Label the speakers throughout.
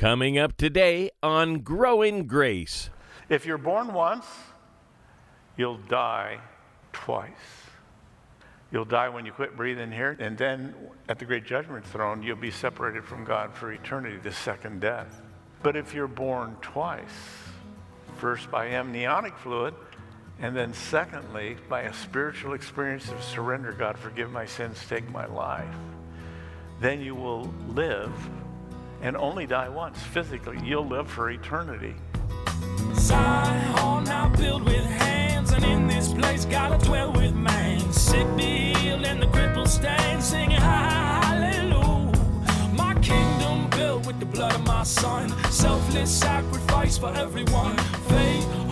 Speaker 1: Coming up today on Grow in Grace.
Speaker 2: If you're born once, you'll die twice. You'll die when you quit breathing here, and then at the great judgment throne, you'll be separated from God for eternity, the second death. But if you're born twice, first by amniotic fluid, and then secondly, by a spiritual experience of surrender, God, forgive my sins, take my life, then you will live and only die once physically. You'll live for eternity.
Speaker 3: Zion now built with hands, and in this place dwell with man. Sick be healed and the stand, singing hallelujah. My kingdom built with the blood of my son, selfless sacrifice for everyone. Faith,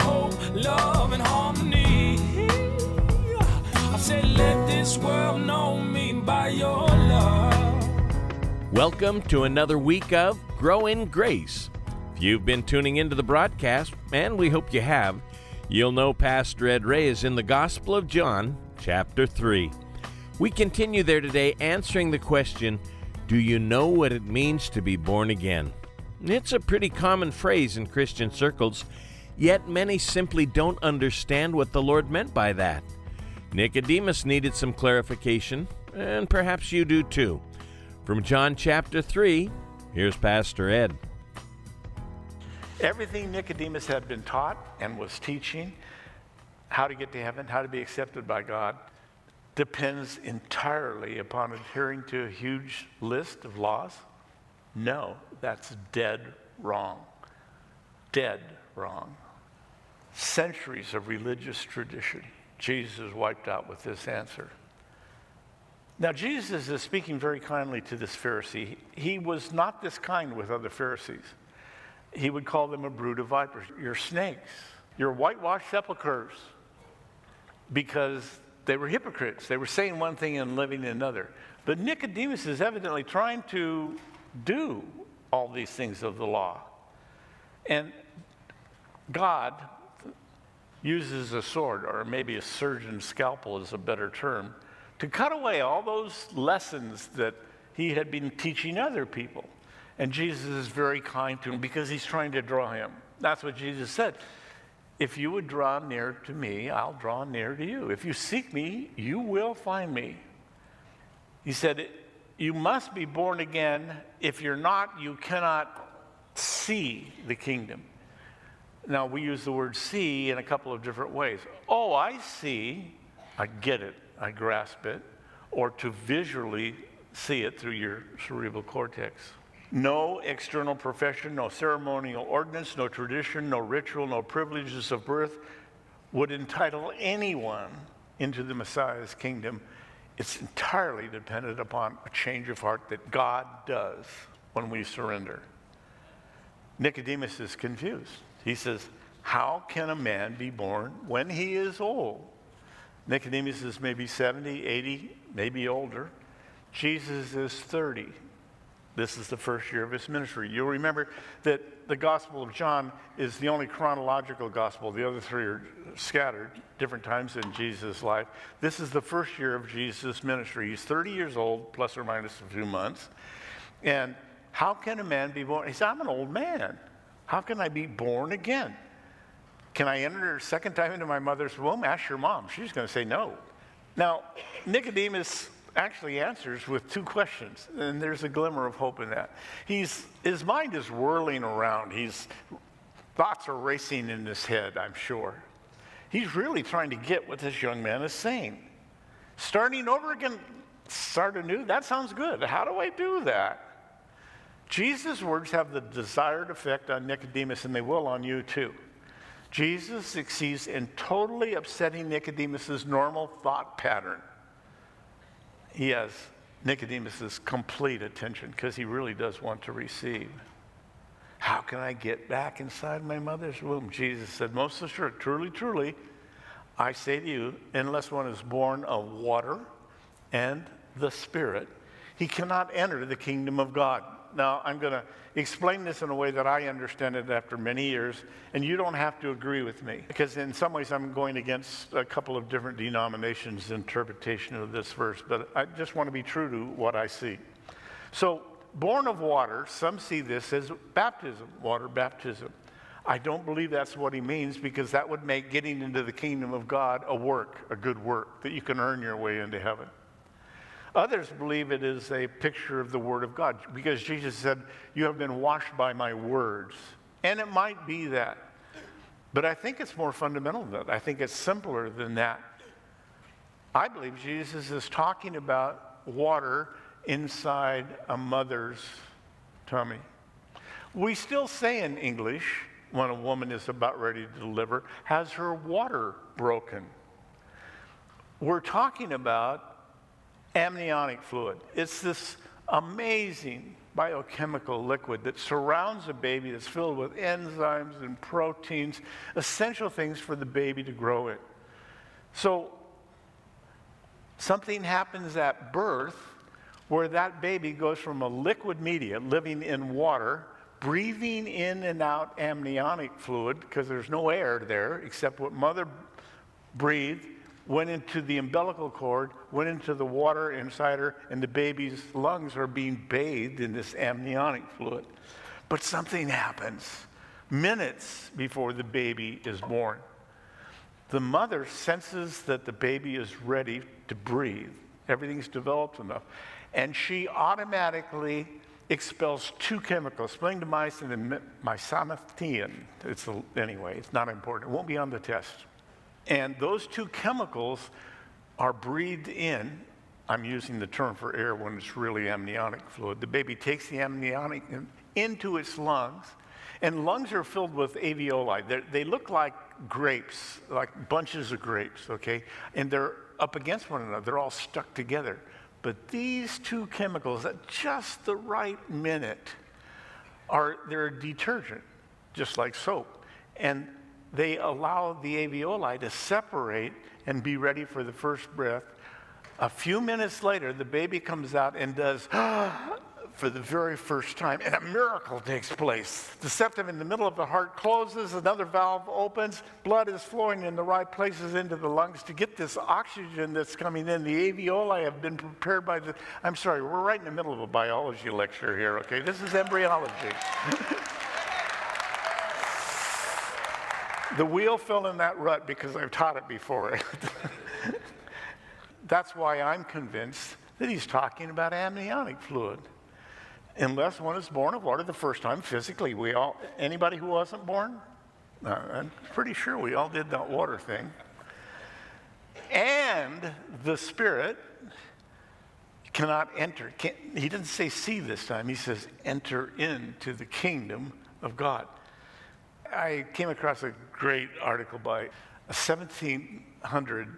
Speaker 1: Welcome to another week of Grow in Grace. If you've been tuning into the broadcast, and we hope you have, you'll know Pastor Ed Ray is in the Gospel of John, chapter 3. We continue there today answering the question Do you know what it means to be born again? It's a pretty common phrase in Christian circles, yet many simply don't understand what the Lord meant by that. Nicodemus needed some clarification, and perhaps you do too. From John chapter 3, here's Pastor Ed.
Speaker 2: Everything Nicodemus had been taught and was teaching, how to get to heaven, how to be accepted by God, depends entirely upon adhering to a huge list of laws? No, that's dead wrong. Dead wrong. Centuries of religious tradition, Jesus wiped out with this answer. Now, Jesus is speaking very kindly to this Pharisee. He was not this kind with other Pharisees. He would call them a brood of vipers. You're snakes. You're whitewashed sepulchres because they were hypocrites. They were saying one thing and living another. But Nicodemus is evidently trying to do all these things of the law. And God uses a sword, or maybe a surgeon's scalpel is a better term, to cut away all those lessons that he had been teaching other people. And Jesus is very kind to him because he's trying to draw him. That's what Jesus said. If you would draw near to me, I'll draw near to you. If you seek me, you will find me. He said, You must be born again. If you're not, you cannot see the kingdom. Now, we use the word see in a couple of different ways. Oh, I see. I get it. I grasp it. Or to visually see it through your cerebral cortex. No external profession, no ceremonial ordinance, no tradition, no ritual, no privileges of birth would entitle anyone into the Messiah's kingdom. It's entirely dependent upon a change of heart that God does when we surrender. Nicodemus is confused. He says, How can a man be born when he is old? Nicodemus is maybe 70, 80, maybe older. Jesus is 30. This is the first year of his ministry. You'll remember that the Gospel of John is the only chronological gospel. The other three are scattered different times in Jesus' life. This is the first year of Jesus' ministry. He's 30 years old, plus or minus a few months. And how can a man be born? He said, I'm an old man. How can I be born again? Can I enter a second time into my mother's womb? Ask your mom. She's going to say no. Now, Nicodemus actually answers with two questions, and there's a glimmer of hope in that. He's, his mind is whirling around. His thoughts are racing in his head, I'm sure. He's really trying to get what this young man is saying. Starting over again, start anew, that sounds good. How do I do that? Jesus' words have the desired effect on Nicodemus, and they will on you too. Jesus succeeds in totally upsetting Nicodemus's normal thought pattern. He has Nicodemus's complete attention because he really does want to receive. How can I get back inside my mother's womb? Jesus said, Most assuredly, truly, truly, I say to you, unless one is born of water and the Spirit, he cannot enter the kingdom of God. Now, I'm going to explain this in a way that I understand it after many years, and you don't have to agree with me, because in some ways I'm going against a couple of different denominations' interpretation of this verse, but I just want to be true to what I see. So, born of water, some see this as baptism, water baptism. I don't believe that's what he means because that would make getting into the kingdom of God a work, a good work, that you can earn your way into heaven. Others believe it is a picture of the Word of God because Jesus said, You have been washed by my words. And it might be that. But I think it's more fundamental than that. I think it's simpler than that. I believe Jesus is talking about water inside a mother's tummy. We still say in English, when a woman is about ready to deliver, has her water broken. We're talking about amniotic fluid. It's this amazing biochemical liquid that surrounds a baby that's filled with enzymes and proteins, essential things for the baby to grow it. So, something happens at birth where that baby goes from a liquid media, living in water, breathing in and out amniotic fluid because there's no air there except what mother breathed, went into the umbilical cord, went into the water inside her, and the baby's lungs are being bathed in this amniotic fluid. But something happens minutes before the baby is born. The mother senses that the baby is ready to breathe. Everything's developed enough. And she automatically expels two chemicals, splendamycin and mycophenolate. It's anyway, it's not important. It won't be on the test. And those two chemicals are breathed in. I'm using the term for air when it's really amniotic fluid. The baby takes the amniotic into its lungs, and lungs are filled with alveoli. They're, they look like grapes, like bunches of grapes, okay? And they're up against one another. They're all stuck together. But these two chemicals at just the right minute are they're a detergent, just like soap. And they allow the alveoli to separate and be ready for the first breath. A few minutes later, the baby comes out and does for the very first time, and a miracle takes place. The septum in the middle of the heart closes, another valve opens, blood is flowing in the right places into the lungs to get this oxygen that's coming in. The alveoli have been prepared by the. I'm sorry, we're right in the middle of a biology lecture here, okay? This is embryology. the wheel fell in that rut because I've taught it before. That's why I'm convinced that he's talking about amniotic fluid unless one is born of water the first time physically. We all, anybody who wasn't born? Uh, I'm pretty sure we all did that water thing. And the Spirit cannot enter. Can't, he doesn't say see this time. He says enter into the kingdom of God. I came across a great article by a 1700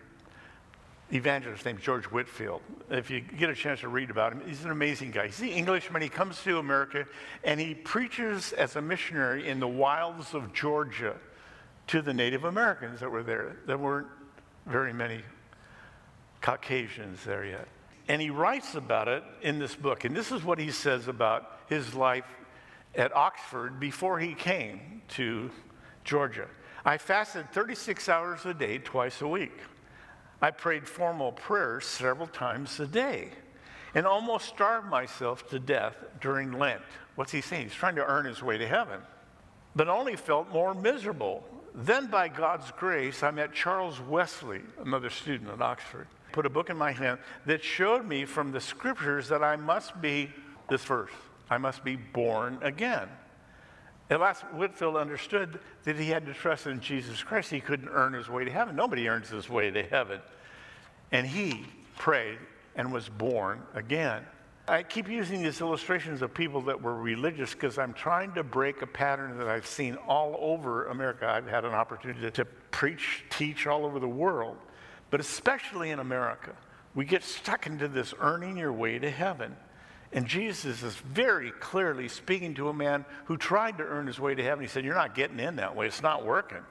Speaker 2: evangelist named George Whitefield. If you get a chance to read about him, he's an amazing guy. He's the Englishman. He comes to America and he preaches as a missionary in the wilds of Georgia to the Native Americans that were there. There weren't very many Caucasians there yet. And he writes about it in this book. And this is what he says about his life at Oxford before he came to Georgia. I fasted 36 hours a day, twice a week. I prayed formal prayers several times a day and almost starved myself to death during Lent. What's he saying? He's trying to earn his way to heaven, but only felt more miserable. Then, by God's grace, I met Charles Wesley, another student at Oxford. Put a book in my hand that showed me from the scriptures that I must be, this verse, I must be born again. At last, Whitefield understood that he had to trust in Jesus Christ. He couldn't earn his way to heaven. Nobody earns his way to heaven. And he prayed and was born again. I keep using these illustrations of people that were religious because I'm trying to break a pattern that I've seen all over America. I've had an opportunity to preach, teach all over the world, but especially in America. We get stuck into this earning your way to heaven. And Jesus is very clearly speaking to a man who tried to earn his way to heaven. He said, You're not getting in that way, it's not working.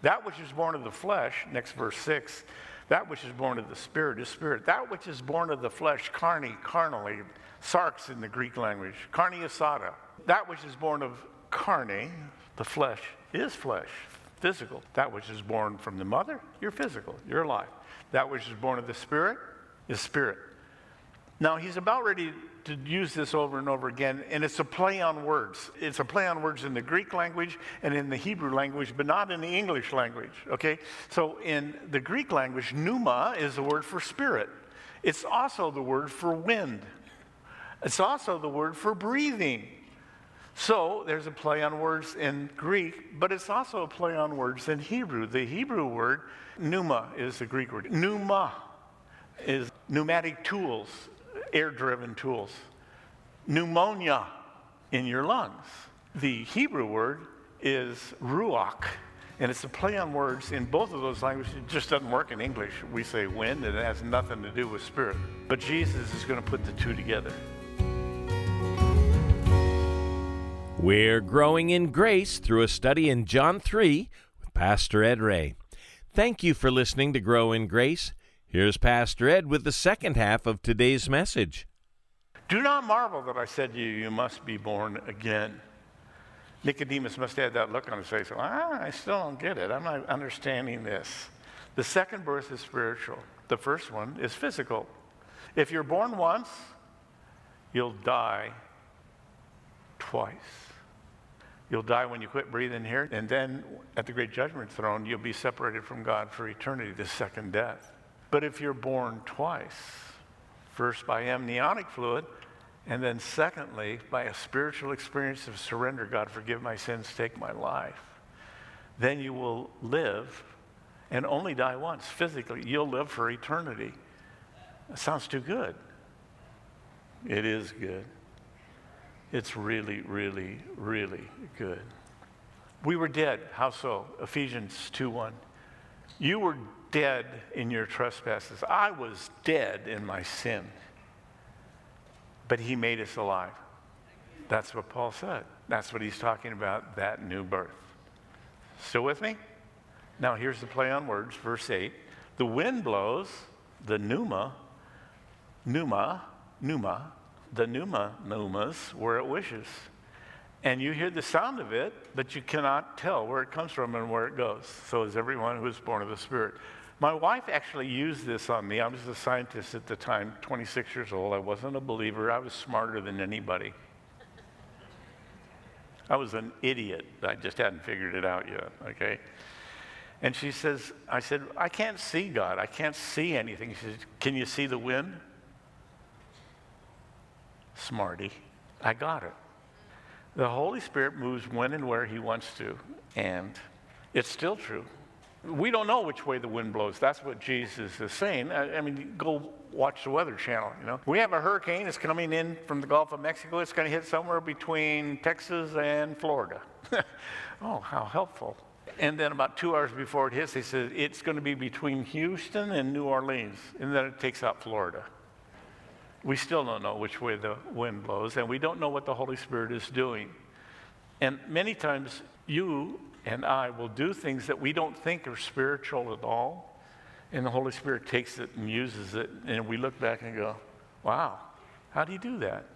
Speaker 2: That which is born of the flesh, next verse 6, that which is born of the spirit is spirit. That which is born of the flesh, carne, carnally, sarx in the Greek language, carne asada. That which is born of carne, the flesh, is flesh, physical. That which is born from the mother, you're physical, you're alive. That which is born of the spirit is spirit. Now, he's about ready to use this over and over again, and it's a play on words. It's a play on words in the Greek language and in the Hebrew language, but not in the English language, okay? So in the Greek language, pneuma is the word for spirit. It's also the word for wind. It's also the word for breathing. So there's a play on words in Greek, but it's also a play on words in Hebrew. The Hebrew word, pneuma, is the Greek word. Pneuma is pneumatic tools, air driven tools. Pneumonia in your lungs. The Hebrew word is ruach, and it's a play on words in both of those languages. It just doesn't work in English. We say wind, and it has nothing to do with spirit. But Jesus is going to put the two together.
Speaker 1: We're growing in grace through a study in John 3 with Pastor Ed Ray. Thank you for listening to Grow in Grace. Here's Pastor Ed with the second half of today's message.
Speaker 2: Do not marvel that I said to you, you must be born again. Nicodemus must have had that look on his face. Ah, I still don't get it. I'm not understanding this. The second birth is spiritual. The first one is physical. If you're born once, you'll die twice. You'll die when you quit breathing here, and then at the great judgment throne, you'll be separated from God for eternity, the second death. But if you're born twice, first by amniotic fluid, and then secondly, by a spiritual experience of surrender, God, forgive my sins, take my life, then you will live and only die once physically. You'll live for eternity. That sounds too good. It is good. It's really, really, really good. We were dead. How so? Ephesians 2 1. You were dead in your trespasses. I was dead in my sin. But he made us alive. That's what Paul said. That's what he's talking about, that new birth. Still with me? Now, here's the play on words, verse 8. The wind blows, the pneuma, pneuma, pneuma, the pneuma pneumas where it wishes. And you hear the sound of it, but you cannot tell where it comes from and where it goes. So is everyone who is born of the Spirit. My wife actually used this on me. I was a scientist at the time, 26 years old. I wasn't a believer. I was smarter than anybody. I was an idiot. I just hadn't figured it out yet, okay? And she says, I said, I can't see God. I can't see anything. She says, Can you see the wind? Smarty. I got it. The Holy Spirit moves when and where He wants to, and it's still true. We don't know which way the wind blows. That's what Jesus is saying. I, I mean, go watch the Weather Channel. You know, we have a hurricane. It's coming in from the Gulf of Mexico. It's going to hit somewhere between Texas and Florida. oh, how helpful! And then about two hours before it hits, they said it's going to be between Houston and New Orleans, and then it takes out Florida. We still don't know which way the wind blows, and we don't know what the Holy Spirit is doing. And many times, you and I will do things that we don't think are spiritual at all, and the Holy Spirit takes it and uses it, and we look back and go, wow, how do you do that?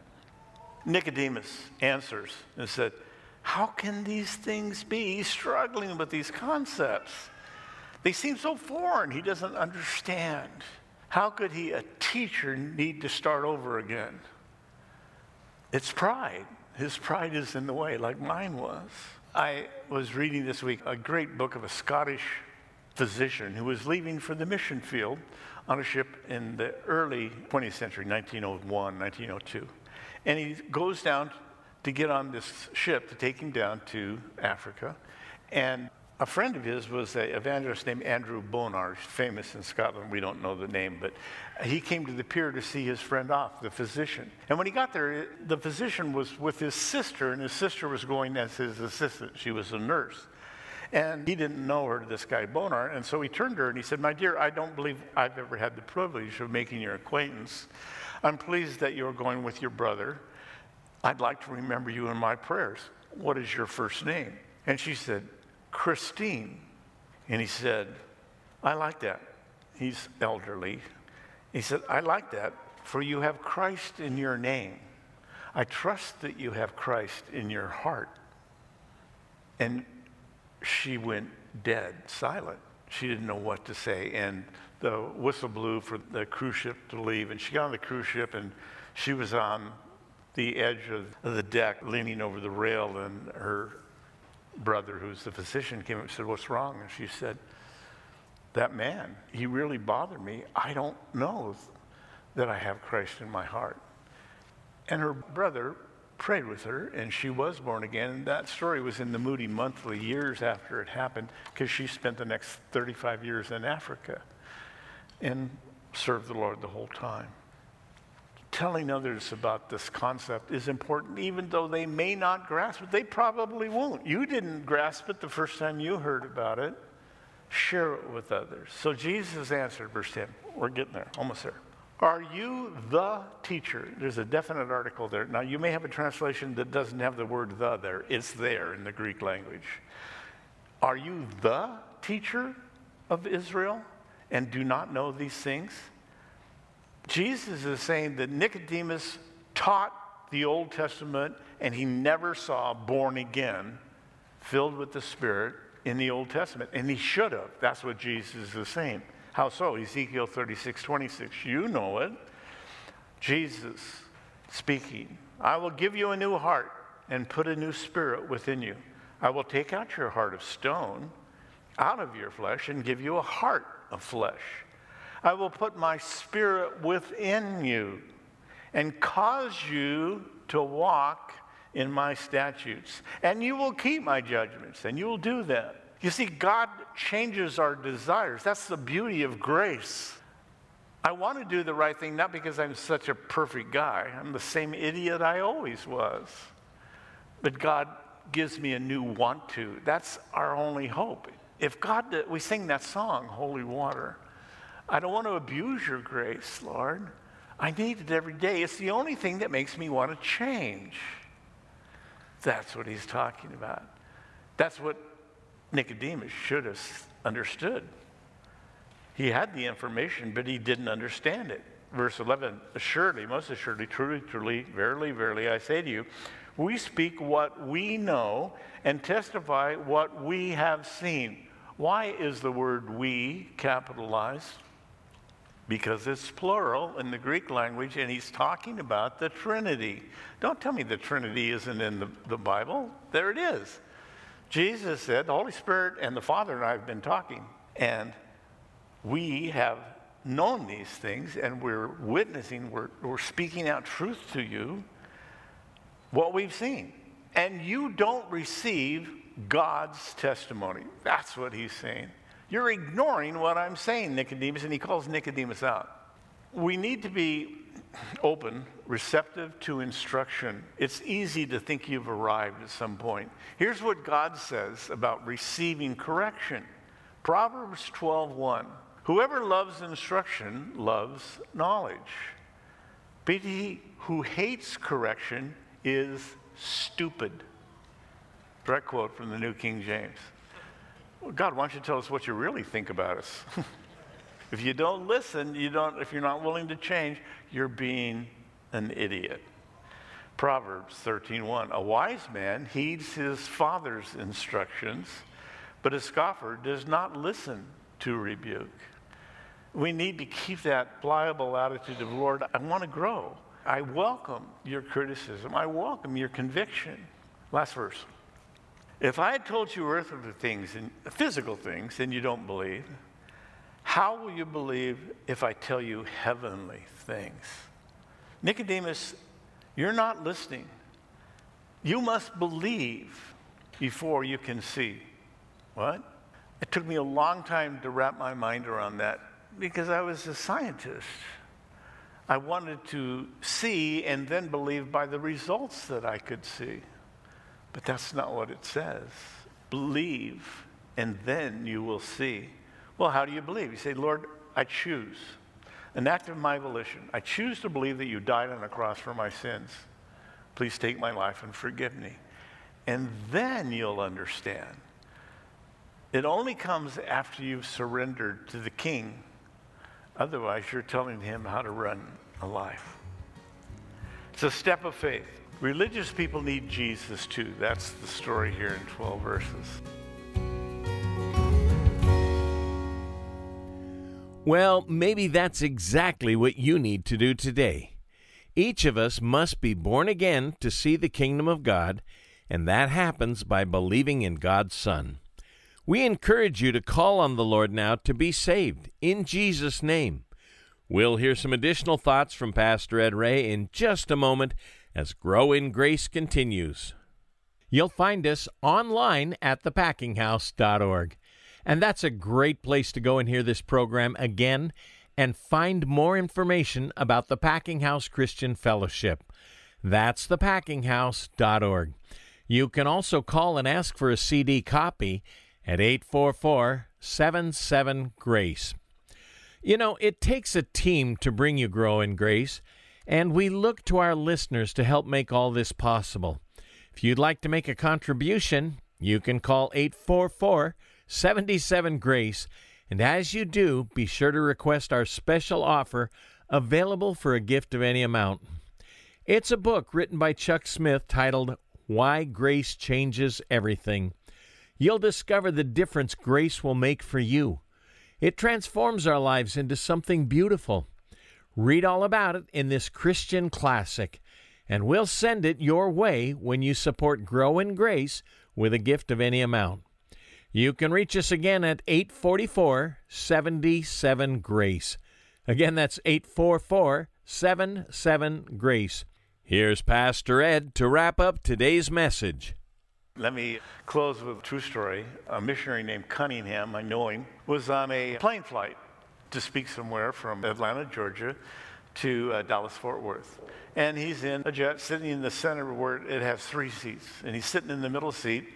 Speaker 2: Nicodemus answers and said, How can these things be? He's struggling with these concepts. They seem so foreign, he doesn't understand. How could he, a teacher, need to start over again? It's pride. His pride is in the way, like mine was. I was reading this week a great book of a Scottish physician who was leaving for the mission field on a ship in the early 20th century, 1901, 1902. And he goes down to get on this ship to take him down to Africa. And a friend of his was an evangelist named Andrew Bonar, famous in Scotland. We don't know the name, but he came to the pier to see his friend off, the physician. And when he got there, the physician was with his sister, and his sister was going as his assistant. She was a nurse. And he didn't know her, this guy Bonar, and so he turned to her and he said, My dear, I don't believe I've ever had the privilege of making your acquaintance. I'm pleased that you're going with your brother. I'd like to remember you in my prayers. What is your first name? And she said, Christine. And he said, I like that. He's elderly. He said, I like that, for you have Christ in your name. I trust that you have Christ in your heart. And she went dead, silent. She didn't know what to say. And the whistle blew for the cruise ship to leave. And she got on the cruise ship and She was on the edge of the deck, leaning over the rail, and her brother, who's the physician, came up and said, What's wrong? And she said, That man, he really bothered me. I don't know that I have Christ in my heart. And her brother prayed with her, and she was born again. And that story was in the Moody Monthly years after it happened, because she spent the next 35 years in Africa and served the Lord the whole time. Telling others about this concept is important, even though they may not grasp it. They probably won't. You didn't grasp it the first time you heard about it. Share it with others. So Jesus answered, verse 10. We're getting there, almost there. Are you the teacher? There's a definite article there. Now, you may have a translation that doesn't have the word the there. It's there in the Greek language. Are you the teacher of Israel and do not know these things? Jesus is saying that Nicodemus taught the Old Testament and he never saw born again, filled with the Spirit in the Old Testament. And he should have. That's what Jesus is saying. How so? Ezekiel 36, 26. You know it. Jesus speaking. I will give you a new heart and put a new spirit within you. I will take out your heart of stone out of your flesh and give you a heart of flesh. I will put my spirit within you and cause you to walk in my statutes. And you will keep my judgments, and you will do them. You see, God changes our desires. That's the beauty of grace. I want to do the right thing not because I'm such a perfect guy, I'm the same idiot I always was. But God gives me a new want to. That's our only hope. If God, we sing that song, Holy Water. I don't want to abuse your grace, Lord. I need it every day. It's the only thing that makes me want to change. That's what he's talking about. That's what Nicodemus should have understood. He had the information, but he didn't understand it. Verse 11 Assuredly, most assuredly, truly, truly, verily, verily, I say to you, we speak what we know and testify what we have seen. Why is the word we capitalized? Because it's plural in the Greek language, and he's talking about the Trinity. Don't tell me the Trinity isn't in the, the Bible. There it is. Jesus said, The Holy Spirit and the Father and I have been talking, and we have known these things, and we're witnessing, we're, we're speaking out truth to you, what we've seen. And you don't receive God's testimony. That's what he's saying. You're ignoring what I'm saying, Nicodemus, and he calls Nicodemus out. We need to be open, receptive to instruction. It's easy to think you've arrived at some point. Here's what God says about receiving correction. Proverbs 12:1. Whoever loves instruction loves knowledge. But he who hates correction is stupid. Direct quote from the New King James. Well, God, why don't you tell us what you really think about us? If you don't listen, you don't, if you're not willing to change, you're being an idiot. Proverbs 13:1 A wise man heeds his father's instructions, but a scoffer does not listen to rebuke. We need to keep that pliable attitude of Lord, I want to grow. I welcome your criticism. I welcome your conviction. Last verse. If I told you earthly things and physical things and you don't believe, how will you believe if I tell you heavenly things? Nicodemus, you're not listening. You must believe before you can see. What? It took me a long time to wrap my mind around that because I was a scientist. I wanted to see and then believe by the results that I could see. But that's not what it says. Believe and then you will see. Well, how do you believe? You say, Lord, I choose. An act of my volition. I choose to believe that you died on the cross for my sins. Please take my life and forgive me. And then you'll understand. It only comes after you've surrendered to the king. Otherwise, you're telling him how to run a life. It's a step of faith. Religious people need Jesus too. That's the story here in 12 verses.
Speaker 1: Well, maybe that's exactly what you need to do today. Each of us must be born again to see the kingdom of God, and that happens by believing in God's Son. We encourage you to call on the Lord now to be saved in Jesus' name. We'll hear some additional thoughts from Pastor Ed Ray in just a moment as Grow in Grace continues. You'll find us online at thepackinghouse.org. And that's a great place to go and hear this program again and find more information about the Packing House Christian Fellowship. That's thepackinghouse.org. You can also call and ask for a CD copy at 844 77 Grace. You know, it takes a team to bring you Grow in Grace, and we look to our listeners to help make all this possible. If you'd like to make a contribution, you can call 844 77 Grace, and as you do, be sure to request our special offer available for a gift of any amount. It's a book written by Chuck Smith titled Why Grace Changes Everything you'll discover the difference grace will make for you. It transforms our lives into something beautiful. Read all about it in this Christian classic, and we'll send it your way when you support Grow in Grace with a gift of any amount. You can reach us again at 844 77 Grace. Again, that's 844 77 Grace. Here's Pastor Ed to wrap up today's message.
Speaker 2: Let me close with a true story. A missionary named Cunningham, I know him, was on a plane flight to speak somewhere from Atlanta, Georgia to uh, Dallas, Fort Worth. And he's in a jet sitting in the center where it has three seats. And he's sitting in the middle seat,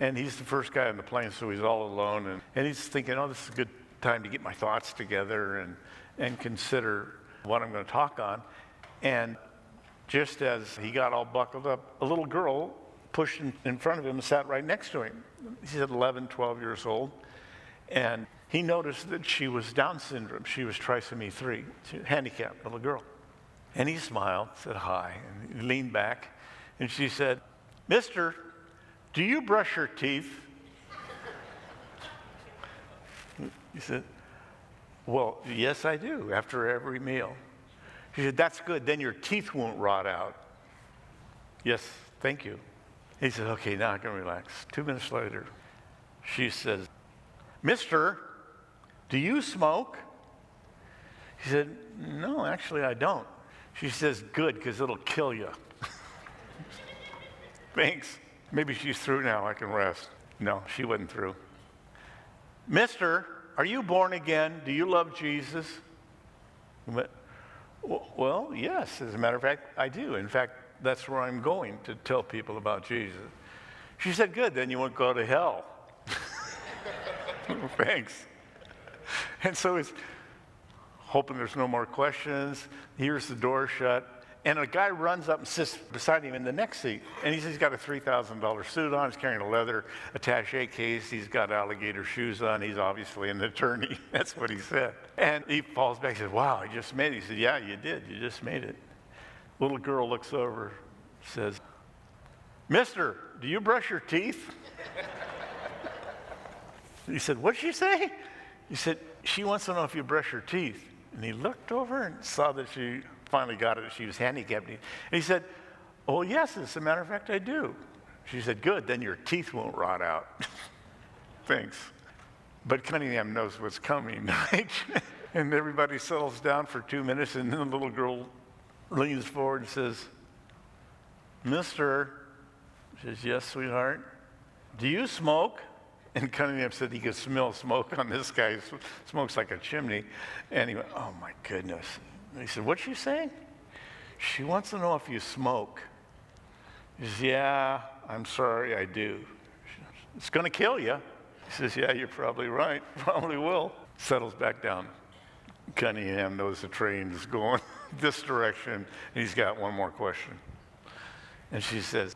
Speaker 2: and he's the first guy on the plane, so he's all alone. And, and he's thinking, oh, this is a good time to get my thoughts together and, and consider what I'm going to talk on. And just as he got all buckled up, a little girl pushed in, in front of him and sat right next to him. He's 11, 12 years old. And he noticed that she was Down syndrome. She was trisomy 3, handicapped little girl. And he smiled, said hi, and leaned back. And she said, Mister, do you brush your teeth? He said, Well, yes, I do, after every meal. She said, That's good, then your teeth won't rot out. Yes, thank you. He said, okay, now I can relax. Two minutes later, she says, Mister, do you smoke? He said, no, actually, I don't. She says, good, because it'll kill you. Thanks. Maybe she's through now. I can rest. No, she wasn't through. Mister, are you born again? Do you love Jesus? Well, yes. As a matter of fact, I do. In fact, that's where I'm going to tell people about Jesus. She said, Good, then you won't go to hell. Thanks. And so he's hoping there's no more questions. Hears the door shut. And a guy runs up and sits beside him in the next seat. And he says he's got a $3,000 suit on. He's carrying a leather attache case. He's got alligator shoes on. He's obviously an attorney. That's what he said. And he falls back and says, Wow, I just made it. He said, Yeah, you did. You just made it. Little girl looks over, says, Mister, do you brush your teeth? he said, What'd she say? He said, She wants to know if you brush your teeth. And he looked over and saw that she finally got it. She was handicapped. And he said, Oh, yes, as a matter of fact, I do. She said, Good, then your teeth won't rot out. Thanks. But Cunningham knows what's coming, and everybody settles down for two minutes, and then the little girl leans forward and says, Mister, says, Yes, sweetheart. Do you smoke? And Cunningham said he could smell smoke on this guy. Smokes like a chimney. And he went, Oh my goodness. And he said, What's she saying? She wants to know if you smoke. He says, Yeah, I'm sorry, I do. It's going to kill you. He says, Yeah, you're probably right. Probably will. Settles back down. Cunningham knows the train is going this direction, and he's got one more question. And she says,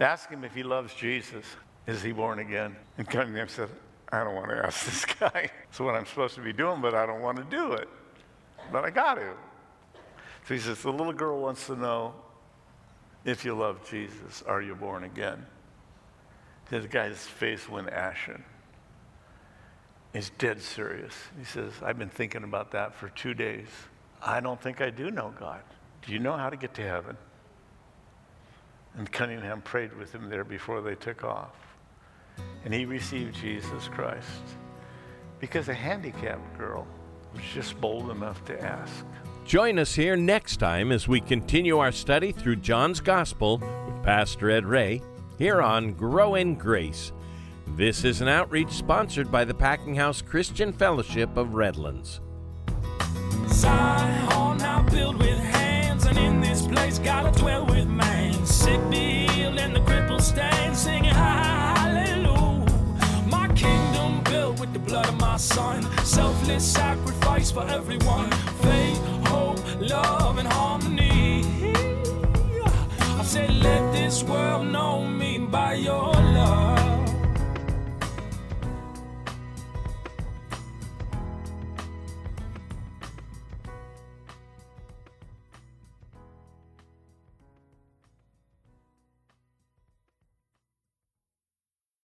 Speaker 2: Ask him if he loves Jesus. Is he born again? And Cunningham said, I don't want to ask this guy. It's what I'm supposed to be doing, but I don't want to do it. But I got to. So he says, The little girl wants to know if you love Jesus, are you born again? The guy's face went ashen. He's dead serious. He says, I've been thinking about that for two days. I don't think I do know God. Do you know how to get to heaven? And Cunningham prayed with him there before they took off. And he received Jesus Christ because a handicapped girl was just bold enough to ask.
Speaker 1: Join us here next time as we continue our study through John's Gospel with Pastor Ed Ray here on Grow in Grace. This is an outreach sponsored by the Packing House Christian Fellowship of Redlands.
Speaker 3: Zion now built with hands, and in this place gotta dwell with man. Sick healed and the crippled stand, singing hallelujah. With the blood of my son, selfless sacrifice for everyone. Faith, hope, love, and harmony. I said, let this world know me by your